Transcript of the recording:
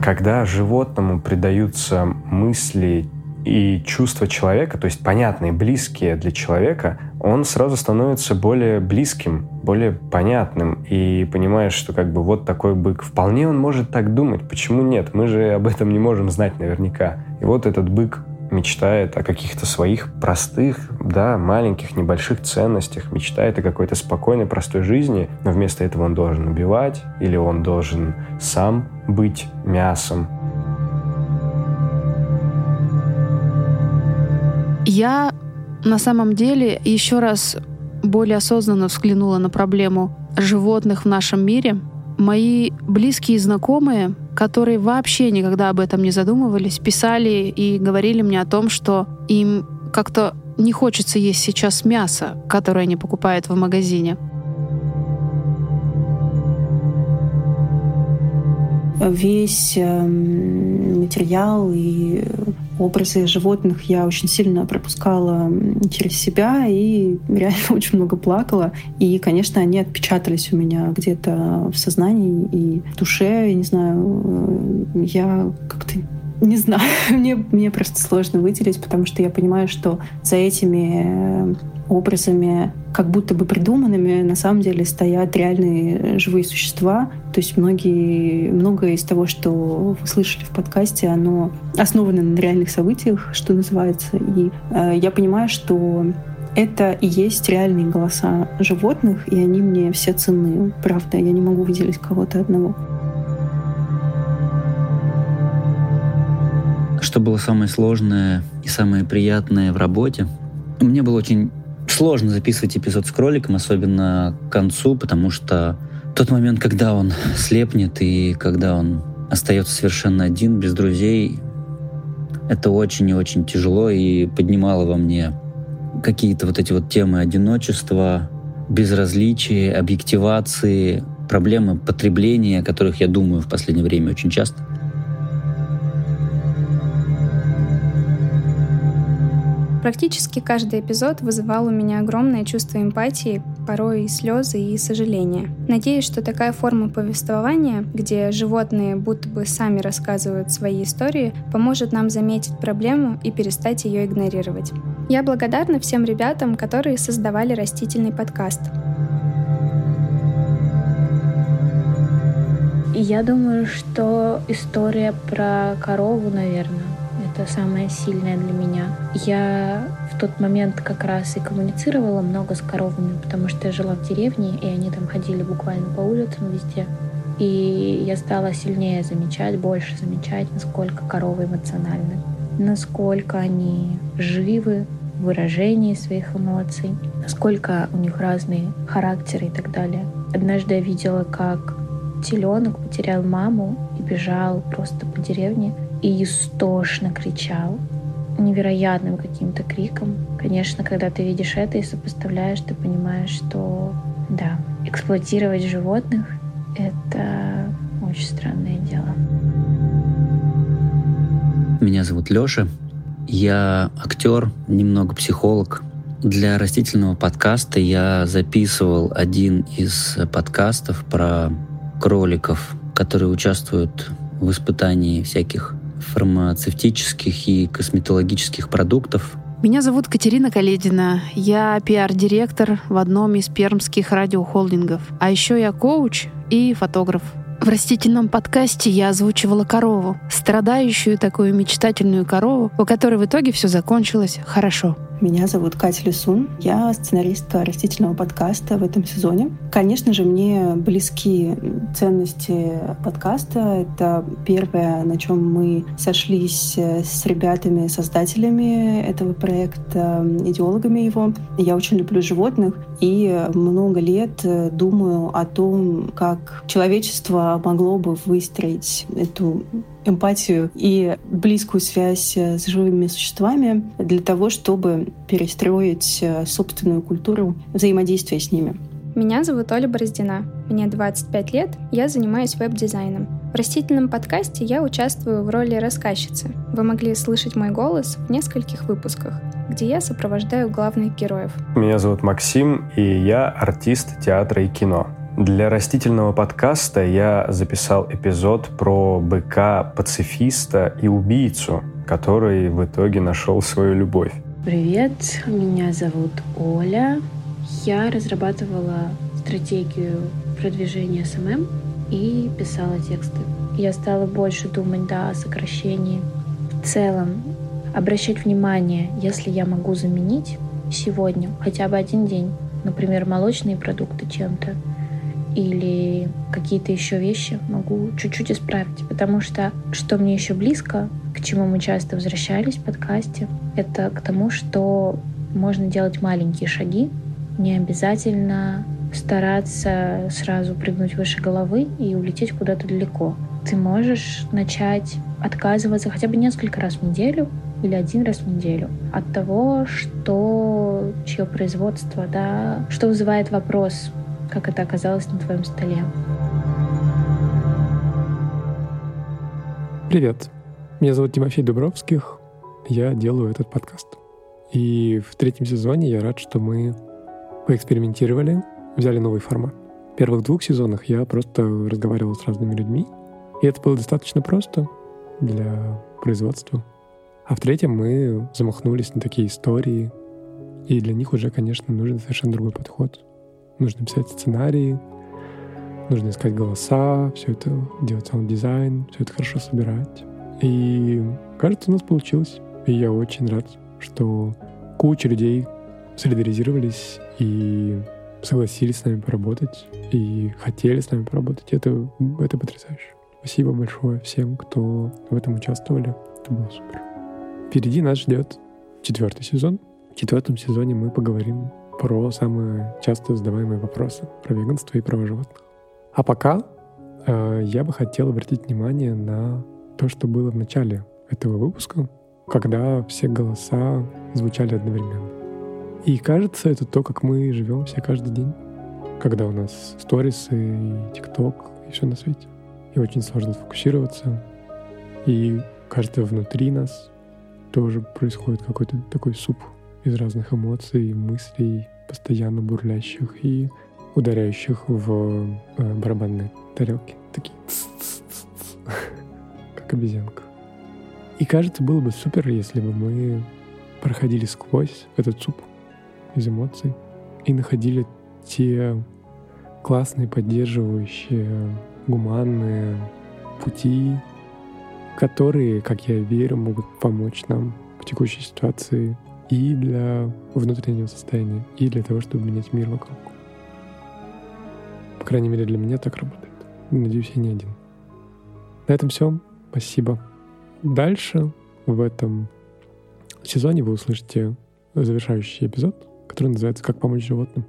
Когда животному придаются мысли, и чувства человека, то есть понятные, близкие для человека, он сразу становится более близким, более понятным и понимаешь, что как бы вот такой бык. Вполне он может так думать. Почему нет? Мы же об этом не можем знать наверняка. И вот этот бык мечтает о каких-то своих простых, да, маленьких, небольших ценностях, мечтает о какой-то спокойной, простой жизни, но вместо этого он должен убивать или он должен сам быть мясом, Я на самом деле еще раз более осознанно взглянула на проблему животных в нашем мире. Мои близкие и знакомые, которые вообще никогда об этом не задумывались, писали и говорили мне о том, что им как-то не хочется есть сейчас мясо, которое они покупают в магазине. Весь эм, материал и образы животных я очень сильно пропускала через себя и реально очень много плакала. И, конечно, они отпечатались у меня где-то в сознании и в душе. Я не знаю, э, я как-то не знаю, мне, мне просто сложно выделить, потому что я понимаю, что за этими образами, как будто бы придуманными, на самом деле стоят реальные живые существа. То есть многие, многое из того, что вы слышали в подкасте, оно основано на реальных событиях, что называется. И э, я понимаю, что это и есть реальные голоса животных, и они мне все ценны. Правда, я не могу выделить кого-то одного. Что было самое сложное и самое приятное в работе? Мне было очень сложно записывать эпизод с кроликом, особенно к концу, потому что тот момент, когда он слепнет и когда он остается совершенно один, без друзей, это очень и очень тяжело и поднимало во мне какие-то вот эти вот темы одиночества, безразличия, объективации, проблемы потребления, о которых я думаю в последнее время очень часто. Практически каждый эпизод вызывал у меня огромное чувство эмпатии, порой и слезы и сожаления. Надеюсь, что такая форма повествования, где животные будто бы сами рассказывают свои истории, поможет нам заметить проблему и перестать ее игнорировать. Я благодарна всем ребятам, которые создавали растительный подкаст. Я думаю, что история про корову, наверное, это самое сильное для меня. Я в тот момент как раз и коммуницировала много с коровами, потому что я жила в деревне, и они там ходили буквально по улицам везде. И я стала сильнее замечать, больше замечать, насколько коровы эмоциональны, насколько они живы в выражении своих эмоций, насколько у них разные характеры и так далее. Однажды я видела, как теленок потерял маму и бежал просто по деревне и истошно кричал невероятным каким-то криком. Конечно, когда ты видишь это и сопоставляешь, ты понимаешь, что да, эксплуатировать животных — это очень странное дело. Меня зовут Лёша. Я актер, немного психолог. Для растительного подкаста я записывал один из подкастов про кроликов, которые участвуют в испытании всяких фармацевтических и косметологических продуктов. Меня зовут Катерина Каледина. Я пиар-директор в одном из пермских радиохолдингов. А еще я коуч и фотограф. В растительном подкасте я озвучивала корову, страдающую такую мечтательную корову, у которой в итоге все закончилось хорошо. Меня зовут Катя Лисун. Я сценарист растительного подкаста в этом сезоне. Конечно же, мне близки ценности подкаста. Это первое, на чем мы сошлись с ребятами, создателями этого проекта, идеологами его. Я очень люблю животных и много лет думаю о том, как человечество могло бы выстроить эту эмпатию и близкую связь с живыми существами для того, чтобы перестроить собственную культуру взаимодействия с ними. Меня зовут Оля Бороздина. Мне 25 лет, я занимаюсь веб-дизайном. В растительном подкасте я участвую в роли рассказчицы. Вы могли слышать мой голос в нескольких выпусках, где я сопровождаю главных героев. Меня зовут Максим, и я артист театра и кино. Для растительного подкаста я записал эпизод про быка-пацифиста и убийцу, который в итоге нашел свою любовь. Привет, меня зовут Оля. Я разрабатывала стратегию продвижения SMM и писала тексты. Я стала больше думать да, о сокращении. В целом, обращать внимание, если я могу заменить сегодня хотя бы один день, например, молочные продукты чем-то, или какие-то еще вещи могу чуть-чуть исправить. Потому что, что мне еще близко, к чему мы часто возвращались в подкасте, это к тому, что можно делать маленькие шаги, не обязательно стараться сразу прыгнуть выше головы и улететь куда-то далеко. Ты можешь начать отказываться хотя бы несколько раз в неделю или один раз в неделю от того, что чье производство, да, что вызывает вопрос, как это оказалось на твоем столе. Привет, меня зовут Тимофей Дубровских, я делаю этот подкаст. И в третьем сезоне я рад, что мы поэкспериментировали, взяли новый формат. В первых двух сезонах я просто разговаривал с разными людьми, и это было достаточно просто для производства. А в третьем мы замахнулись на такие истории, и для них уже, конечно, нужен совершенно другой подход. Нужно писать сценарии, нужно искать голоса, все это делать саунд-дизайн, все это хорошо собирать. И кажется, у нас получилось. И я очень рад, что куча людей солидаризировались и согласились с нами поработать и хотели с нами поработать. Это, это потрясающе. Спасибо большое всем, кто в этом участвовали. Это было супер. Впереди нас ждет четвертый сезон. В четвертом сезоне мы поговорим про самые часто задаваемые вопросы про веганство и права животных. А пока э, я бы хотел обратить внимание на то, что было в начале этого выпуска, когда все голоса звучали одновременно. И кажется, это то, как мы живем все каждый день, когда у нас сторисы и тикток и все на свете. И очень сложно сфокусироваться. И кажется, внутри нас тоже происходит какой-то такой суп из разных эмоций, мыслей, постоянно бурлящих и ударяющих в э, барабанные тарелки. Такие как обезьянка. И кажется, было бы супер, если бы мы проходили сквозь этот суп из эмоций и находили те классные, поддерживающие, гуманные пути, которые, как я верю, могут помочь нам в текущей ситуации и для внутреннего состояния, и для того, чтобы менять мир вокруг. По крайней мере, для меня так работает. Надеюсь, я не один. На этом все. Спасибо. Дальше в этом сезоне вы услышите завершающий эпизод — который называется «Как помочь животным».